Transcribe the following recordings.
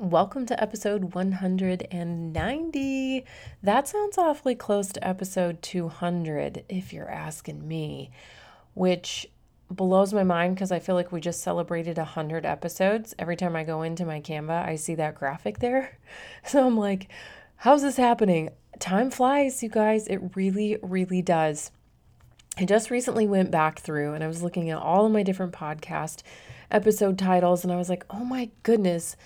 Welcome to episode 190. That sounds awfully close to episode 200, if you're asking me, which blows my mind because I feel like we just celebrated 100 episodes. Every time I go into my Canva, I see that graphic there. So I'm like, how's this happening? Time flies, you guys. It really, really does. I just recently went back through and I was looking at all of my different podcast episode titles and I was like, oh my goodness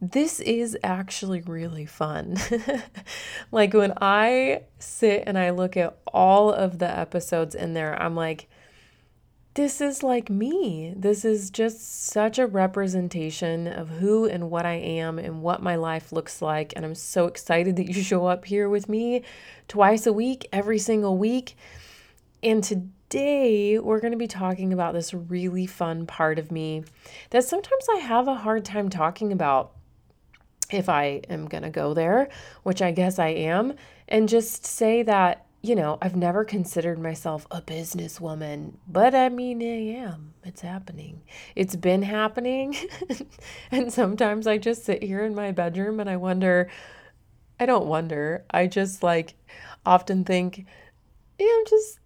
this is actually really fun. like when I sit and I look at all of the episodes in there, I'm like, this is like me. This is just such a representation of who and what I am and what my life looks like. And I'm so excited that you show up here with me twice a week, every single week. And today we're going to be talking about this really fun part of me that sometimes I have a hard time talking about if I am going to go there, which I guess I am, and just say that, you know, I've never considered myself a businesswoman, but I mean, I am. It's happening. It's been happening. and sometimes I just sit here in my bedroom and I wonder, I don't wonder, I just like often think, yeah, I'm just.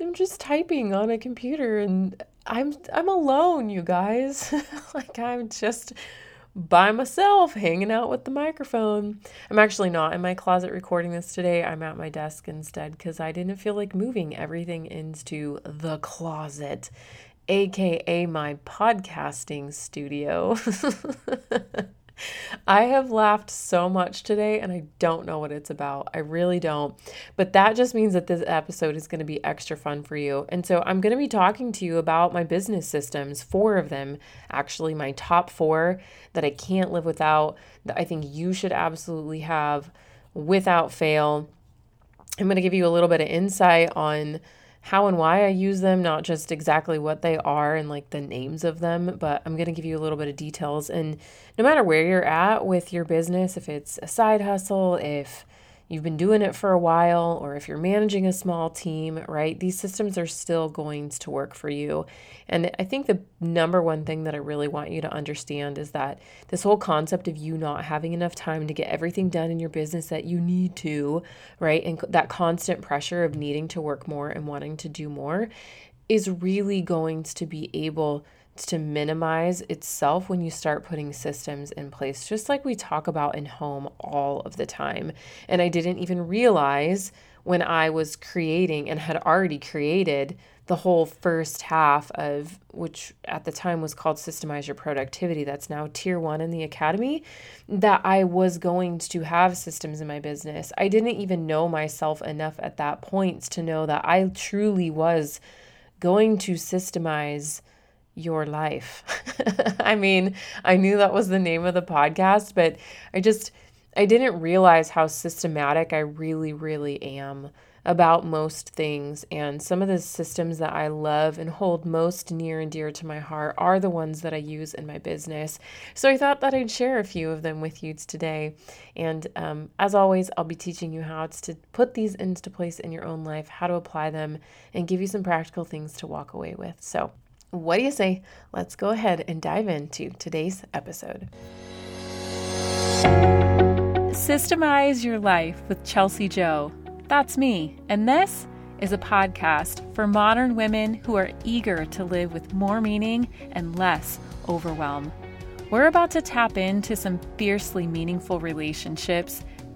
I'm just typing on a computer and I'm I'm alone, you guys. like I'm just by myself hanging out with the microphone. I'm actually not in my closet recording this today. I'm at my desk instead because I didn't feel like moving everything into the closet, aka my podcasting studio. I have laughed so much today and I don't know what it's about. I really don't. But that just means that this episode is going to be extra fun for you. And so I'm going to be talking to you about my business systems, four of them, actually, my top four that I can't live without, that I think you should absolutely have without fail. I'm going to give you a little bit of insight on how and why I use them, not just exactly what they are and like the names of them, but I'm going to give you a little bit of details. And no matter where you're at with your business, if it's a side hustle, if you've been doing it for a while, or if you're managing a small team, right? These systems are still going to work for you. And I think the number one thing that I really want you to understand is that this whole concept of you not having enough time to get everything done in your business that you need to, right? And that constant pressure of needing to work more and wanting to do more is really going to be able to minimize itself when you start putting systems in place, just like we talk about in home all of the time. And I didn't even realize when I was creating and had already created the whole first half of which at the time was called Systemize Your Productivity, that's now tier one in the academy, that I was going to have systems in my business. I didn't even know myself enough at that point to know that I truly was going to systemize your life. I mean, I knew that was the name of the podcast, but I just I didn't realize how systematic I really really am about most things and some of the systems that I love and hold most near and dear to my heart are the ones that I use in my business. So I thought that I'd share a few of them with you today. And um, as always, I'll be teaching you how to put these into place in your own life, how to apply them, and give you some practical things to walk away with. So what do you say? Let's go ahead and dive into today's episode. Systemize Your Life with Chelsea Joe. That's me, and this is a podcast for modern women who are eager to live with more meaning and less overwhelm. We're about to tap into some fiercely meaningful relationships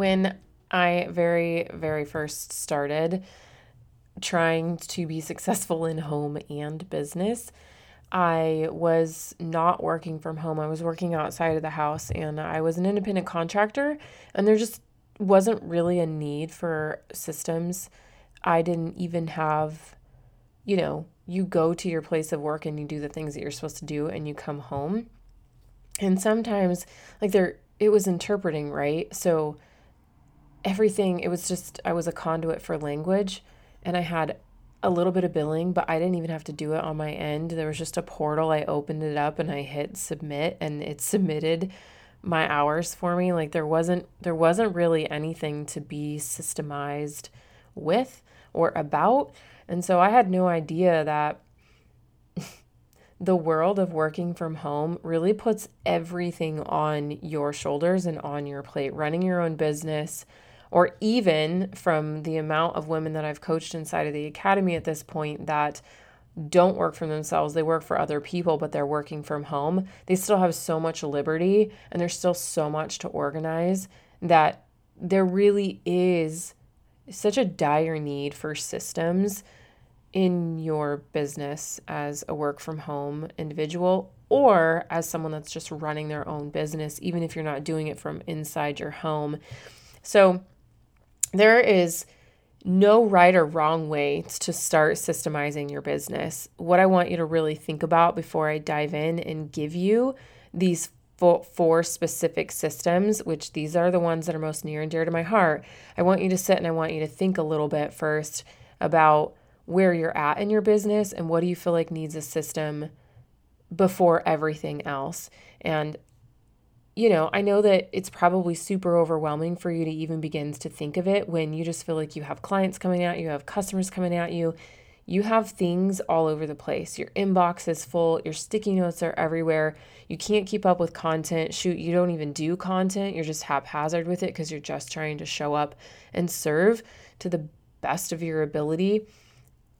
When I very, very first started trying to be successful in home and business, I was not working from home. I was working outside of the house and I was an independent contractor, and there just wasn't really a need for systems. I didn't even have you know, you go to your place of work and you do the things that you're supposed to do and you come home. And sometimes, like, there, it was interpreting, right? So, everything, it was just, I was a conduit for language and I had a little bit of billing, but I didn't even have to do it on my end. There was just a portal. I opened it up and I hit submit and it submitted my hours for me. Like there wasn't there wasn't really anything to be systemized with or about. And so I had no idea that the world of working from home really puts everything on your shoulders and on your plate. Running your own business, or even from the amount of women that I've coached inside of the academy at this point that don't work for themselves, they work for other people, but they're working from home. They still have so much liberty and there's still so much to organize that there really is such a dire need for systems in your business as a work from home individual or as someone that's just running their own business, even if you're not doing it from inside your home. So, there is no right or wrong way to start systemizing your business. What I want you to really think about before I dive in and give you these four, specific systems, which these are the ones that are most near and dear to my heart, I want you to sit and I want you to think a little bit first about where you're at in your business and what do you feel like needs a system before everything else. And you know, I know that it's probably super overwhelming for you to even begin to think of it when you just feel like you have clients coming at you, you have customers coming at you, you have things all over the place. Your inbox is full, your sticky notes are everywhere. You can't keep up with content. Shoot, you don't even do content. You're just haphazard with it because you're just trying to show up and serve to the best of your ability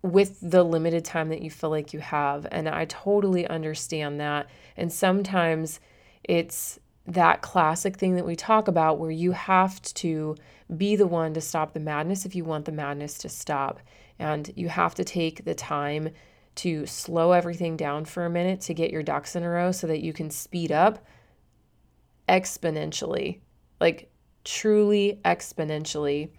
with the limited time that you feel like you have. And I totally understand that. And sometimes it's that classic thing that we talk about where you have to be the one to stop the madness if you want the madness to stop. And you have to take the time to slow everything down for a minute to get your ducks in a row so that you can speed up exponentially, like truly exponentially.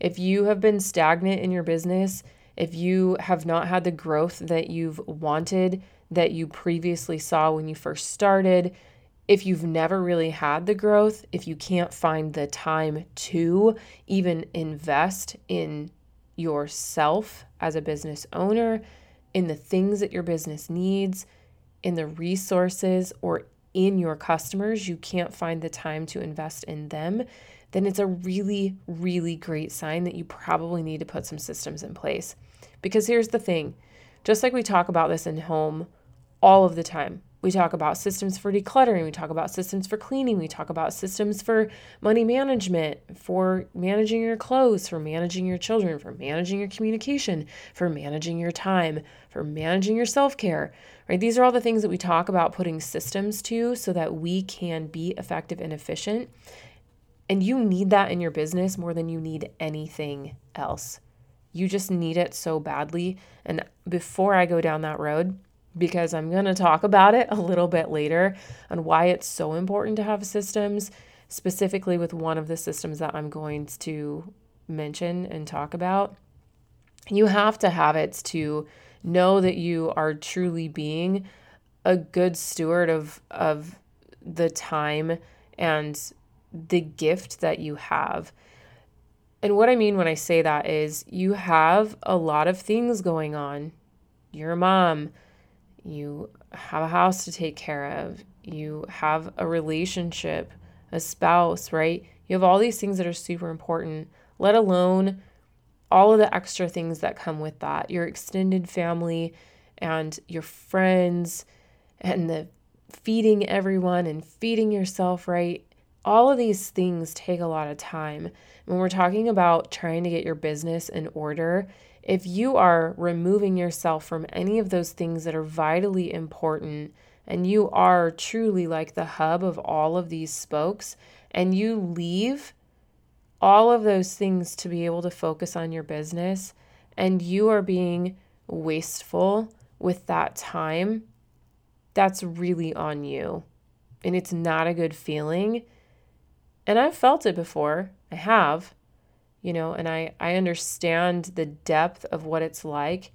If you have been stagnant in your business, if you have not had the growth that you've wanted, that you previously saw when you first started, if you've never really had the growth, if you can't find the time to even invest in yourself as a business owner, in the things that your business needs, in the resources, or in your customers, you can't find the time to invest in them, then it's a really, really great sign that you probably need to put some systems in place. Because here's the thing just like we talk about this in home all of the time, we talk about systems for decluttering, we talk about systems for cleaning, we talk about systems for money management, for managing your clothes, for managing your children, for managing your communication, for managing your time, for managing your self-care. Right? These are all the things that we talk about putting systems to so that we can be effective and efficient. And you need that in your business more than you need anything else. You just need it so badly. And before I go down that road, because I'm going to talk about it a little bit later on why it's so important to have systems, specifically with one of the systems that I'm going to mention and talk about. You have to have it to know that you are truly being a good steward of of the time and the gift that you have. And what I mean when I say that is you have a lot of things going on. You're a mom, you have a house to take care of, you have a relationship, a spouse, right? You have all these things that are super important, let alone all of the extra things that come with that your extended family and your friends and the feeding everyone and feeding yourself right. All of these things take a lot of time. When we're talking about trying to get your business in order, if you are removing yourself from any of those things that are vitally important and you are truly like the hub of all of these spokes and you leave all of those things to be able to focus on your business and you are being wasteful with that time, that's really on you. And it's not a good feeling. And I've felt it before. I have you know, and I, I understand the depth of what it's like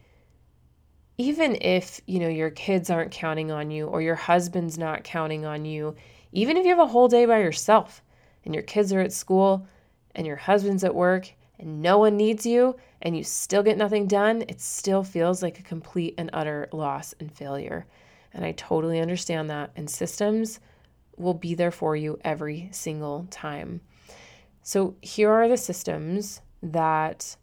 even if, you know, your kids aren't counting on you or your husband's not counting on you, even if you have a whole day by yourself and your kids are at school and your husband's at work and no one needs you and you still get nothing done, it still feels like a complete and utter loss and failure. And I totally understand that. And systems will be there for you every single time. So here are the systems that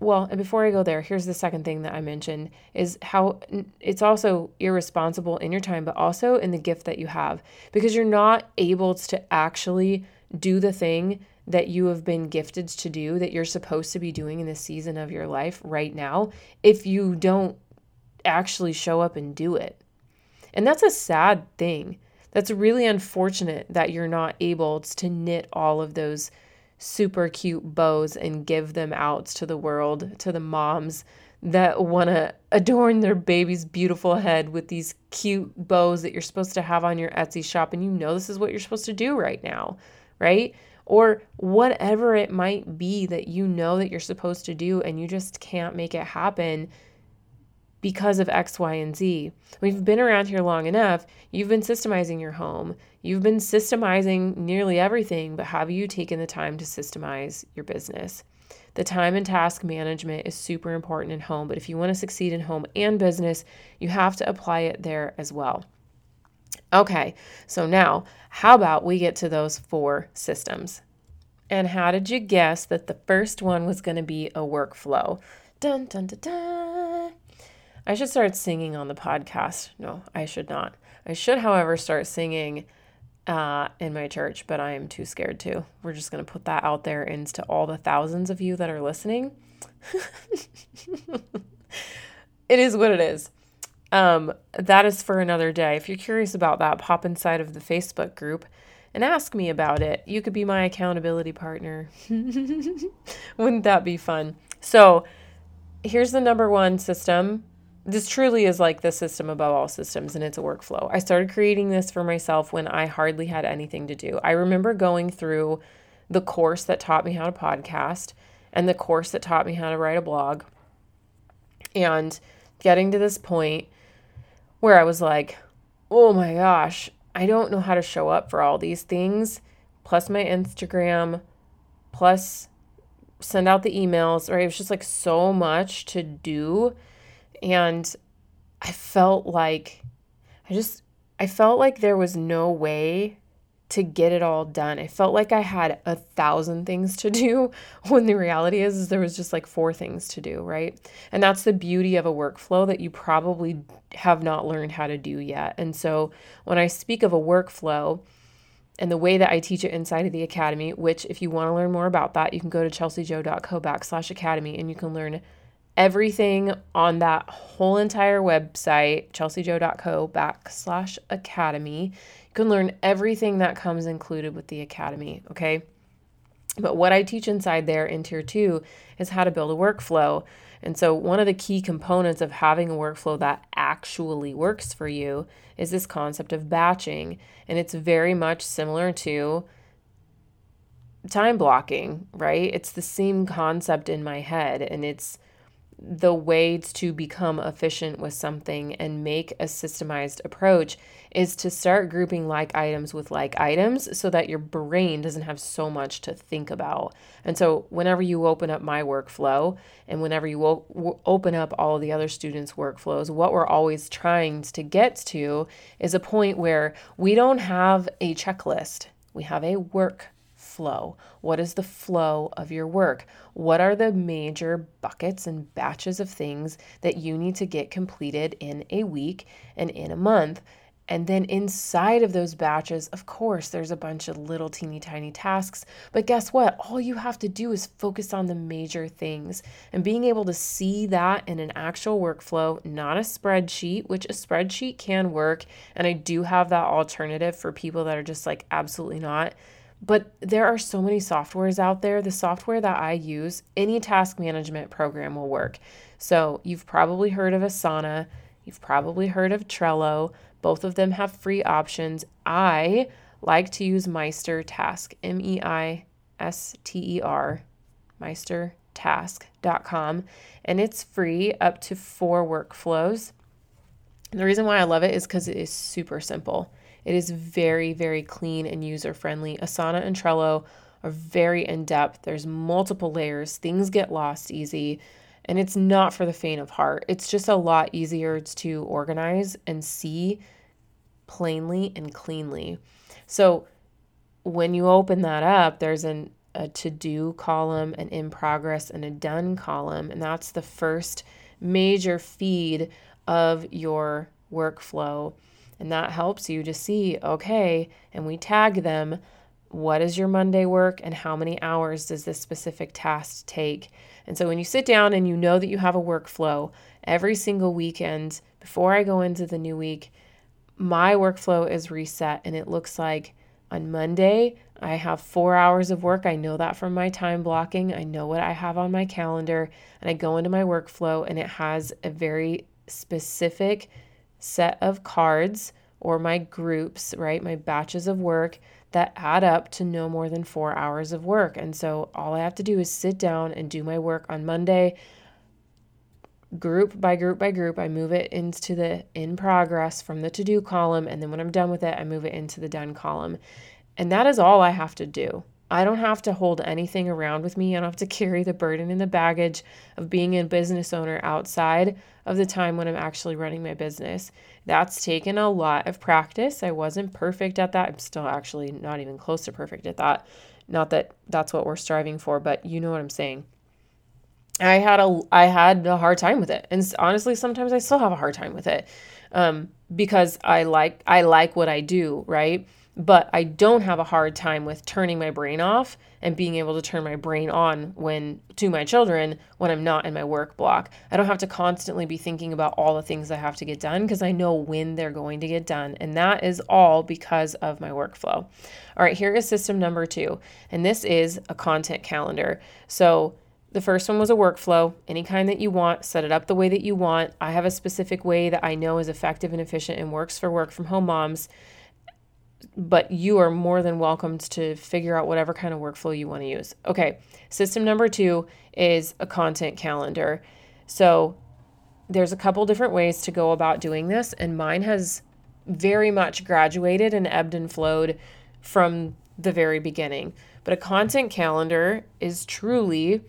well, and before I go there, here's the second thing that I mentioned is how it's also irresponsible in your time, but also in the gift that you have because you're not able to actually do the thing that you have been gifted to do that you're supposed to be doing in this season of your life right now if you don't actually show up and do it. And that's a sad thing. That's really unfortunate that you're not able to knit all of those super cute bows and give them out to the world, to the moms that want to adorn their baby's beautiful head with these cute bows that you're supposed to have on your Etsy shop. And you know this is what you're supposed to do right now, right? Or whatever it might be that you know that you're supposed to do and you just can't make it happen because of X, Y, and Z. We've been around here long enough. You've been systemizing your home. You've been systemizing nearly everything, but have you taken the time to systemize your business? The time and task management is super important in home, but if you want to succeed in home and business, you have to apply it there as well. Okay, so now how about we get to those four systems? And how did you guess that the first one was going to be a workflow? Dun, dun, dun, dun. I should start singing on the podcast. No, I should not. I should, however, start singing uh, in my church, but I am too scared to. We're just going to put that out there into all the thousands of you that are listening. it is what it is. Um, that is for another day. If you're curious about that, pop inside of the Facebook group and ask me about it. You could be my accountability partner. Wouldn't that be fun? So, here's the number one system this truly is like the system above all systems and it's a workflow. I started creating this for myself when I hardly had anything to do. I remember going through the course that taught me how to podcast and the course that taught me how to write a blog and getting to this point where I was like, oh my gosh, I don't know how to show up for all these things, plus my Instagram, plus send out the emails, right? It was just like so much to do and I felt like I just I felt like there was no way to get it all done. I felt like I had a thousand things to do when the reality is, is there was just like four things to do, right? And that's the beauty of a workflow that you probably have not learned how to do yet. And so when I speak of a workflow, and the way that I teach it inside of the academy, which if you want to learn more about that, you can go to chelseajoe.co backslash academy and you can learn everything on that whole entire website, chelseajoe.co backslash academy. You can learn everything that comes included with the academy, okay? But what I teach inside there in tier two is how to build a workflow. And so, one of the key components of having a workflow that actually works for you is this concept of batching. And it's very much similar to time blocking, right? It's the same concept in my head. And it's the way to become efficient with something and make a systemized approach is to start grouping like items with like items so that your brain doesn't have so much to think about. And so, whenever you open up my workflow and whenever you open up all the other students' workflows, what we're always trying to get to is a point where we don't have a checklist, we have a work flow. What is the flow of your work? What are the major buckets and batches of things that you need to get completed in a week and in a month? And then inside of those batches, of course, there's a bunch of little teeny tiny tasks. But guess what? All you have to do is focus on the major things. And being able to see that in an actual workflow, not a spreadsheet, which a spreadsheet can work. And I do have that alternative for people that are just like, absolutely not but there are so many softwares out there. The software that I use, any task management program will work. So you've probably heard of Asana, you've probably heard of Trello. Both of them have free options. I like to use Meister Task, M E I S T E R, Meister task.com and it's free up to four workflows. And the reason why I love it is because it is super simple. It is very, very clean and user friendly. Asana and Trello are very in depth. There's multiple layers, things get lost easy, and it's not for the faint of heart. It's just a lot easier to organize and see plainly and cleanly. So when you open that up, there's an a to do column, an in progress, and a done column. And that's the first major feed of your workflow. And that helps you to see, okay, and we tag them. What is your Monday work and how many hours does this specific task take? And so when you sit down and you know that you have a workflow every single weekend before I go into the new week, my workflow is reset and it looks like on Monday, I have four hours of work. I know that from my time blocking. I know what I have on my calendar, and I go into my workflow, and it has a very specific set of cards or my groups, right? My batches of work that add up to no more than four hours of work. And so all I have to do is sit down and do my work on Monday group by group by group, I move it into the in progress from the to do column. And then when I'm done with it, I move it into the done column. And that is all I have to do. I don't have to hold anything around with me. I don't have to carry the burden and the baggage of being a business owner outside of the time when I'm actually running my business. That's taken a lot of practice. I wasn't perfect at that. I'm still actually not even close to perfect at that. Not that that's what we're striving for, but you know what I'm saying. I had a I had a hard time with it, and honestly, sometimes I still have a hard time with it, um, because I like I like what I do, right? But I don't have a hard time with turning my brain off and being able to turn my brain on when to my children when I'm not in my work block. I don't have to constantly be thinking about all the things I have to get done because I know when they're going to get done, and that is all because of my workflow. All right, here is system number two, and this is a content calendar. So the first one was a workflow, any kind that you want, set it up the way that you want. I have a specific way that I know is effective and efficient and works for work from home moms, but you are more than welcome to figure out whatever kind of workflow you want to use. Okay, system number two is a content calendar. So there's a couple different ways to go about doing this, and mine has very much graduated and ebbed and flowed from the very beginning. But a content calendar is truly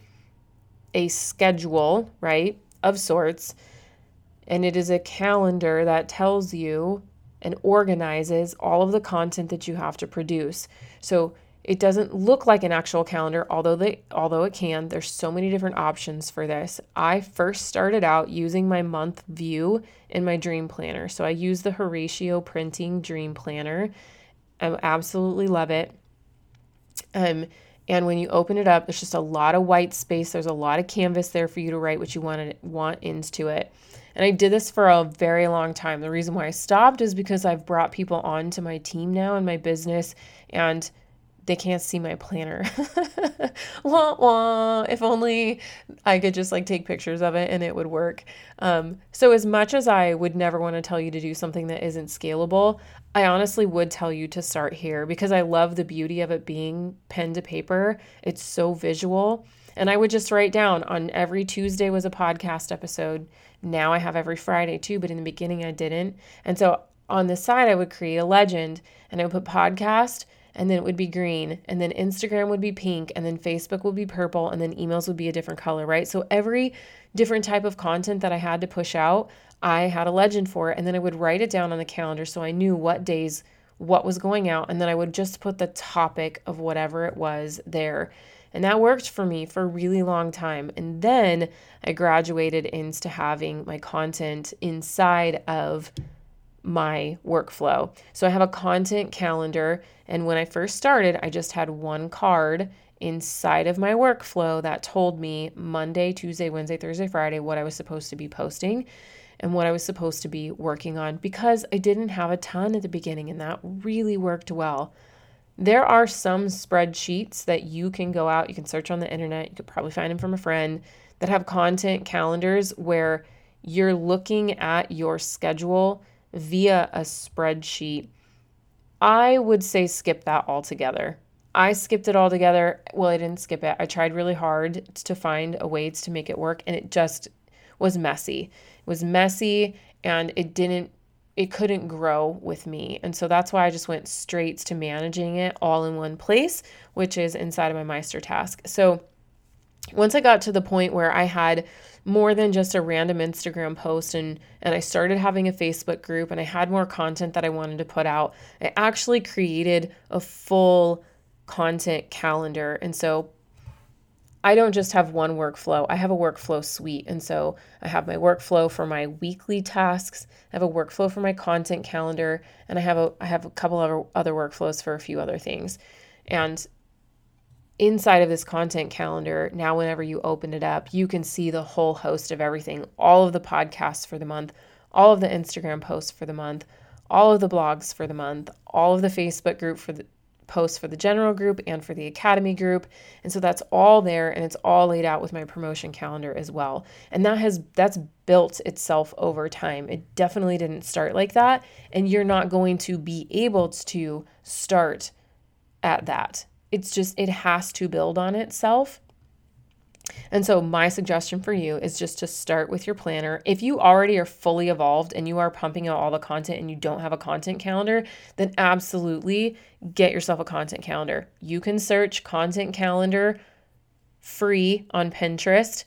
a schedule, right, of sorts. And it is a calendar that tells you and organizes all of the content that you have to produce. So it doesn't look like an actual calendar, although they although it can. There's so many different options for this. I first started out using my month view in my dream planner. So I use the Horacio printing dream planner. I absolutely love it. Um, and when you open it up, there's just a lot of white space. There's a lot of canvas there for you to write what you want want into it. And I did this for a very long time. The reason why I stopped is because I've brought people onto my team now in my business and they can't see my planner. wah, wah. If only I could just like take pictures of it and it would work. Um, so, as much as I would never want to tell you to do something that isn't scalable, I honestly would tell you to start here because I love the beauty of it being pen to paper. It's so visual. And I would just write down on every Tuesday was a podcast episode. Now I have every Friday too, but in the beginning I didn't. And so on the side, I would create a legend and I would put podcast and then it would be green, and then Instagram would be pink, and then Facebook would be purple, and then emails would be a different color, right? So every different type of content that I had to push out, I had a legend for it, and then I would write it down on the calendar so I knew what days what was going out, and then I would just put the topic of whatever it was there. And that worked for me for a really long time. And then I graduated into having my content inside of my workflow. So I have a content calendar. And when I first started, I just had one card inside of my workflow that told me Monday, Tuesday, Wednesday, Thursday, Friday what I was supposed to be posting and what I was supposed to be working on because I didn't have a ton at the beginning and that really worked well. There are some spreadsheets that you can go out, you can search on the internet, you could probably find them from a friend that have content calendars where you're looking at your schedule via a spreadsheet, I would say skip that altogether. I skipped it all together. Well, I didn't skip it. I tried really hard to find a ways to make it work and it just was messy. It was messy and it didn't it couldn't grow with me. And so that's why I just went straight to managing it all in one place, which is inside of my Meister task. So once I got to the point where I had more than just a random Instagram post and and I started having a Facebook group and I had more content that I wanted to put out, I actually created a full content calendar. And so I don't just have one workflow. I have a workflow suite. And so I have my workflow for my weekly tasks, I have a workflow for my content calendar, and I have a I have a couple of other workflows for a few other things. And inside of this content calendar, now whenever you open it up, you can see the whole host of everything, all of the podcasts for the month, all of the Instagram posts for the month, all of the blogs for the month, all of the Facebook group for the posts for the general group and for the academy group. And so that's all there and it's all laid out with my promotion calendar as well. And that has that's built itself over time. It definitely didn't start like that and you're not going to be able to start at that. It's just it has to build on itself and so, my suggestion for you is just to start with your planner. If you already are fully evolved and you are pumping out all the content and you don't have a content calendar, then absolutely get yourself a content calendar. You can search content calendar free on Pinterest,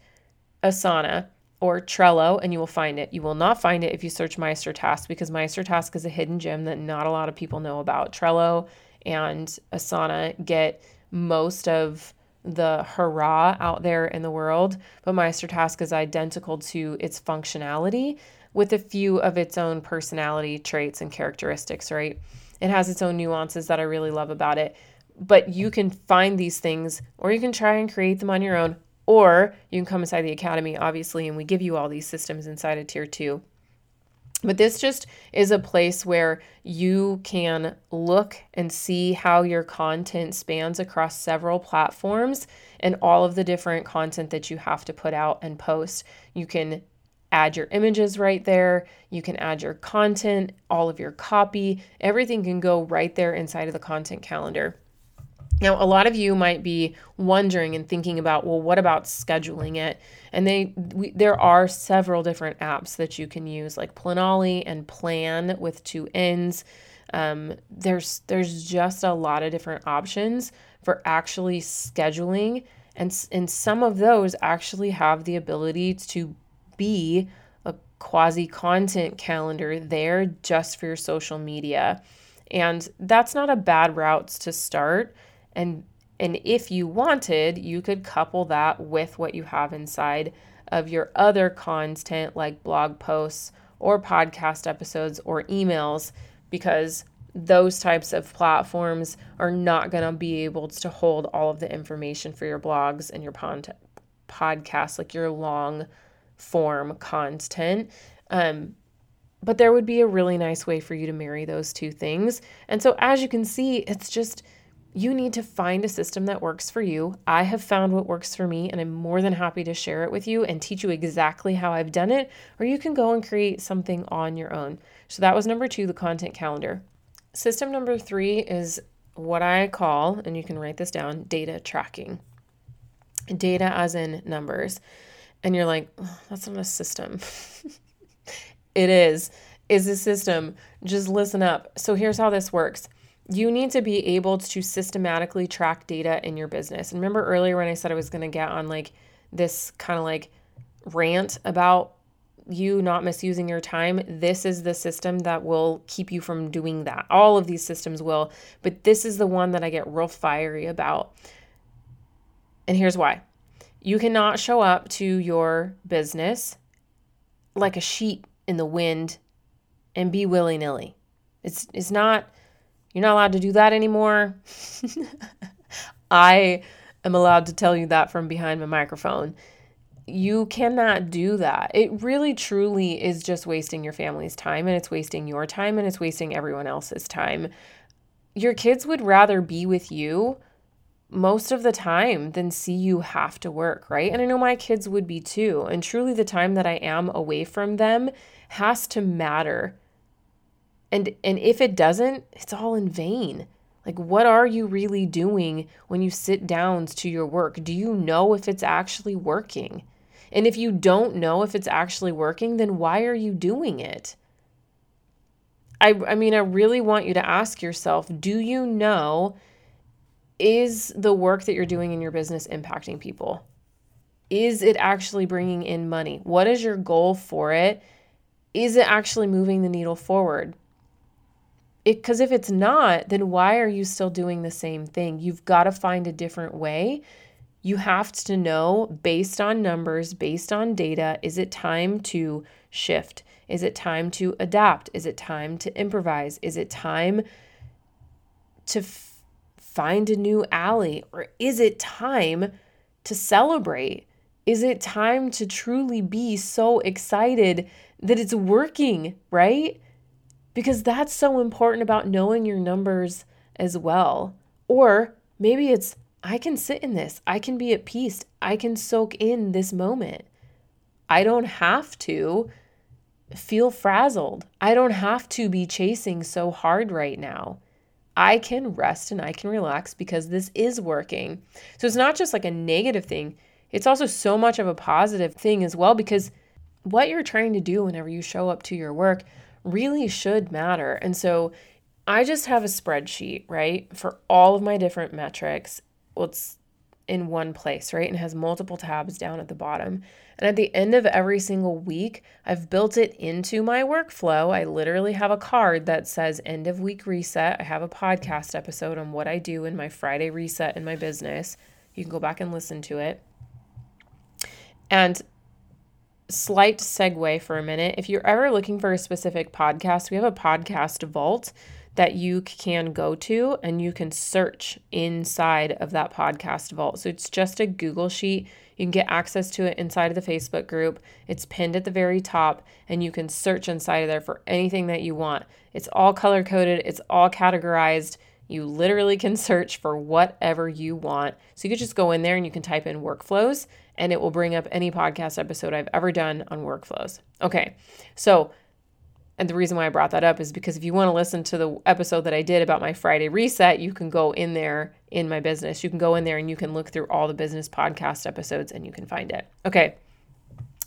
Asana, or Trello, and you will find it. You will not find it if you search Meister Task because Meister Task is a hidden gem that not a lot of people know about. Trello and Asana get most of the hurrah out there in the world, but Meister Task is identical to its functionality with a few of its own personality traits and characteristics, right? It has its own nuances that I really love about it. But you can find these things, or you can try and create them on your own, or you can come inside the academy, obviously, and we give you all these systems inside of tier two. But this just is a place where you can look and see how your content spans across several platforms and all of the different content that you have to put out and post. You can add your images right there. You can add your content, all of your copy. Everything can go right there inside of the content calendar. Now, a lot of you might be wondering and thinking about, well, what about scheduling it? And they we, there are several different apps that you can use, like Planoly and Plann with two N's. Um, there's there's just a lot of different options for actually scheduling, and and some of those actually have the ability to be a quasi content calendar there just for your social media. And that's not a bad route to start and and if you wanted, you could couple that with what you have inside of your other content like blog posts or podcast episodes or emails because those types of platforms are not going to be able to hold all of the information for your blogs and your pod- podcasts, like your long form content. Um, but there would be a really nice way for you to marry those two things. And so, as you can see, it's just you need to find a system that works for you. I have found what works for me, and I'm more than happy to share it with you and teach you exactly how I've done it, or you can go and create something on your own. So that was number two, the content calendar. System number three is what I call, and you can write this down, data tracking. Data as in numbers. And you're like, that's not a system. it is. Is a system. Just listen up. So here's how this works you need to be able to systematically track data in your business. And remember earlier when I said I was going to get on like this kind of like rant about you not misusing your time, this is the system that will keep you from doing that. All of these systems will, but this is the one that I get real fiery about. And here's why you cannot show up to your business like a sheep in the wind and be willy nilly. It's, it's not you're not allowed to do that anymore. I am allowed to tell you that from behind my microphone. You cannot do that. It really truly is just wasting your family's time and it's wasting your time and it's wasting everyone else's time. Your kids would rather be with you most of the time than see you have to work, right? And I know my kids would be too. And truly, the time that I am away from them has to matter and and if it doesn't, it's all in vain. Like, what are you really doing when you sit down to your work? Do you know if it's actually working? And if you don't know if it's actually working, then why are you doing it? I, I mean, I really want you to ask yourself do you know, is the work that you're doing in your business impacting people? Is it actually bringing in money? What is your goal for it? Is it actually moving the needle forward? Because if it's not, then why are you still doing the same thing? You've got to find a different way. You have to know based on numbers, based on data, is it time to shift? Is it time to adapt? Is it time to improvise? Is it time to f- find a new alley? Or is it time to celebrate? Is it time to truly be so excited that it's working, right? Because that's so important about knowing your numbers as well. Or maybe it's, I can sit in this, I can be at peace, I can soak in this moment. I don't have to feel frazzled. I don't have to be chasing so hard right now. I can rest and I can relax because this is working. So it's not just like a negative thing, it's also so much of a positive thing as well because what you're trying to do whenever you show up to your work really should matter. And so I just have a spreadsheet, right, for all of my different metrics. Well, it's in one place, right? And has multiple tabs down at the bottom. And at the end of every single week, I've built it into my workflow. I literally have a card that says end of week reset. I have a podcast episode on what I do in my Friday reset in my business. You can go back and listen to it. And slight segue for a minute. If you're ever looking for a specific podcast, we have a podcast vault that you can go to and you can search inside of that podcast vault. So it's just a Google sheet. You can get access to it inside of the Facebook group. It's pinned at the very top, and you can search inside of there for anything that you want. It's all color coded, it's all categorized. You literally can search for whatever you want. So you could just go in there and you can type in workflows and it will bring up any podcast episode I've ever done on workflows. Okay, so, and the reason why I brought that up is because if you want to listen to the episode that I did about my Friday reset, you can go in there in my business. You can go in there and you can look through all the business podcast episodes and you can find it. Okay,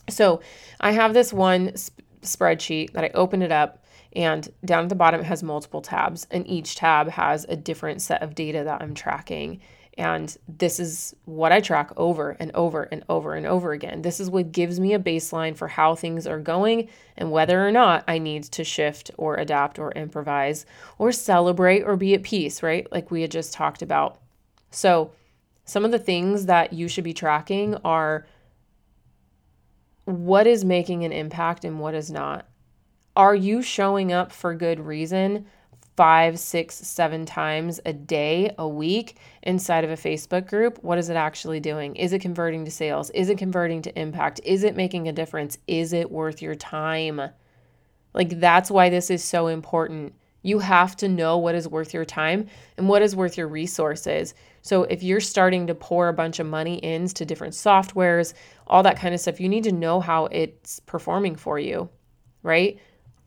so I have this one sp- spreadsheet that I open it up. And down at the bottom, it has multiple tabs, and each tab has a different set of data that I'm tracking. And this is what I track over and over and over and over again. This is what gives me a baseline for how things are going and whether or not I need to shift or adapt or improvise or celebrate or be at peace, right? Like we had just talked about. So, some of the things that you should be tracking are what is making an impact and what is not. Are you showing up for good reason? Five, six, seven times a day, a week inside of a Facebook group, what is it actually doing? Is it converting to sales? Is it converting to impact? Is it making a difference? Is it worth your time? Like, that's why this is so important. You have to know what is worth your time and what is worth your resources. So, if you're starting to pour a bunch of money into different softwares, all that kind of stuff, you need to know how it's performing for you, right?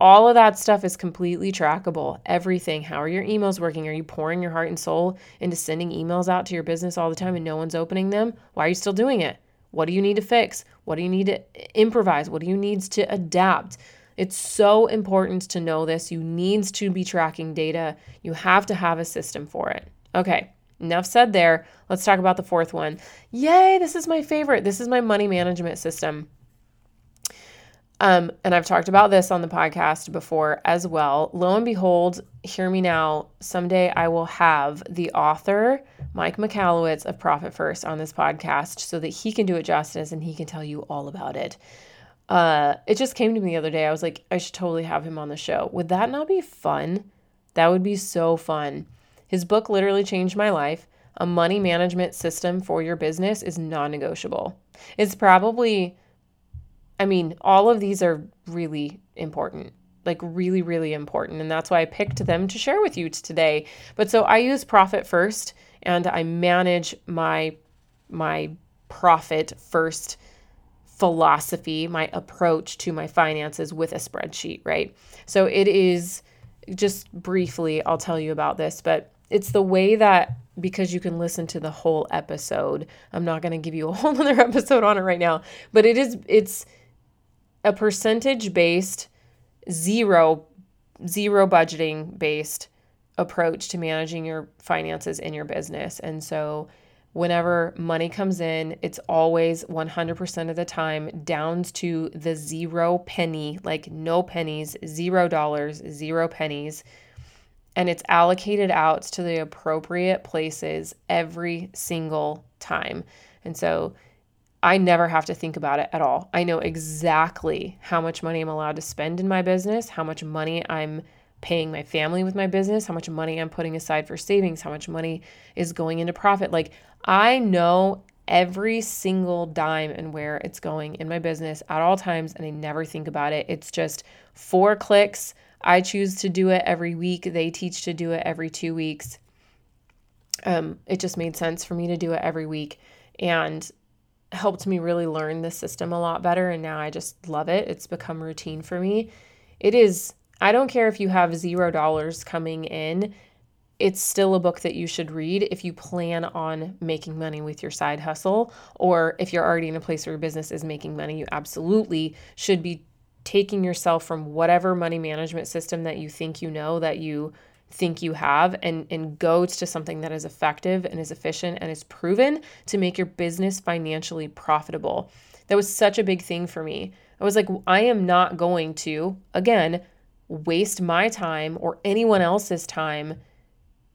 All of that stuff is completely trackable. Everything. How are your emails working? Are you pouring your heart and soul into sending emails out to your business all the time and no one's opening them? Why are you still doing it? What do you need to fix? What do you need to improvise? What do you need to adapt? It's so important to know this. You need to be tracking data. You have to have a system for it. Okay, enough said there. Let's talk about the fourth one. Yay, this is my favorite. This is my money management system. Um, and I've talked about this on the podcast before as well. Lo and behold, hear me now. Someday I will have the author, Mike Michalowicz of Profit First, on this podcast so that he can do it justice and he can tell you all about it. Uh, it just came to me the other day. I was like, I should totally have him on the show. Would that not be fun? That would be so fun. His book literally changed my life. A money management system for your business is non negotiable. It's probably I mean, all of these are really important, like really, really important. And that's why I picked them to share with you today. But so I use Profit First and I manage my my profit first philosophy, my approach to my finances with a spreadsheet, right? So it is just briefly, I'll tell you about this, but it's the way that because you can listen to the whole episode. I'm not going to give you a whole other episode on it right now, but it is it's a percentage based zero zero budgeting based approach to managing your finances in your business. And so whenever money comes in, it's always 100% of the time down to the zero penny, like no pennies, zero dollars, zero pennies. And it's allocated out to the appropriate places every single time. And so I never have to think about it at all. I know exactly how much money I'm allowed to spend in my business, how much money I'm paying my family with my business, how much money I'm putting aside for savings, how much money is going into profit. Like I know every single dime and where it's going in my business at all times, and I never think about it. It's just four clicks. I choose to do it every week. They teach to do it every two weeks. Um, it just made sense for me to do it every week and helped me really learn the system a lot better. And now I just love it. It's become routine for me. It is, I don't care if you have zero dollars coming in it's still a book that you should read if you plan on making money with your side hustle, or if you're already in a place where your business is making money, you absolutely should be taking yourself from whatever money management system that you think you know that you think you have and and go to something that is effective and is efficient and is proven to make your business financially profitable. That was such a big thing for me. I was like I am not going to again waste my time or anyone else's time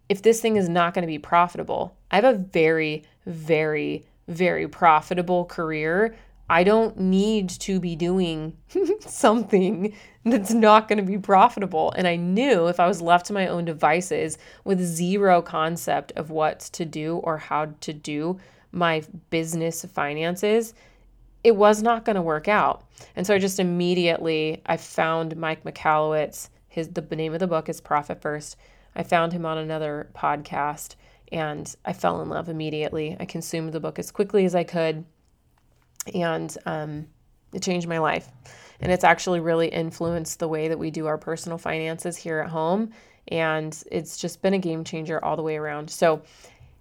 if this thing is not going to be profitable. I have a very, very, very profitable career. I don't need to be doing something that's not going to be profitable. And I knew if I was left to my own devices with zero concept of what to do or how to do my business finances, it was not going to work out. And so I just immediately I found Mike Michalowicz. His the name of the book is Profit First. I found him on another podcast and I fell in love immediately. I consumed the book as quickly as I could and um, it changed my life. And it's actually really influenced the way that we do our personal finances here at home. And it's just been a game changer all the way around. So,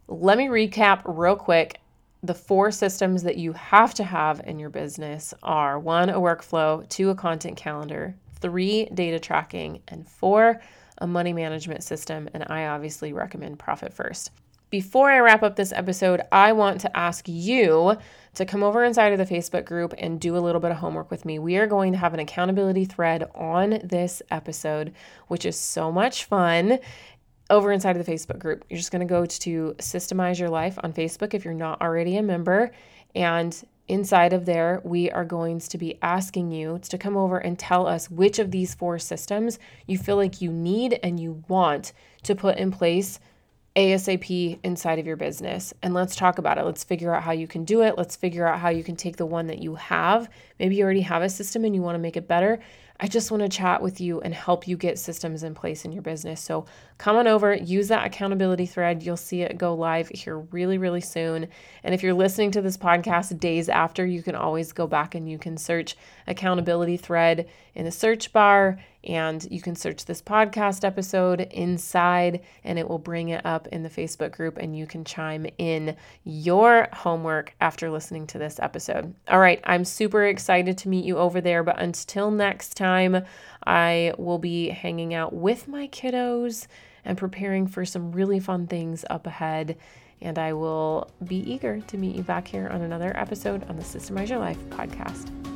let me recap real quick. The four systems that you have to have in your business are one, a workflow, two, a content calendar, three, data tracking, and four, a money management system, and I obviously recommend Profit First. Before I wrap up this episode, I want to ask you to come over inside of the Facebook group and do a little bit of homework with me. We are going to have an accountability thread on this episode, which is so much fun over inside of the Facebook group. You're just going to go to Systemize Your Life on Facebook if you're not already a member. And inside of there, we are going to be asking you to come over and tell us which of these four systems you feel like you need and you want to put in place ASAP inside of your business. And let's talk about it. Let's figure out how you can do it. Let's figure out how you can take the one that you have. Maybe you already have a system and you want to make it better. I just want to chat with you and help you get systems in place in your business. So come on over, use that accountability thread. You'll see it go live here really, really soon. And if you're listening to this podcast days after, you can always go back and you can search accountability thread in the search bar and you can search this podcast episode inside and it will bring it up in the Facebook group and you can chime in your homework after listening to this episode. All right, I'm super excited to meet you over there, but until next time, I will be hanging out with my kiddos and preparing for some really fun things up ahead. And I will be eager to meet you back here on another episode on the Systemize Your Life podcast.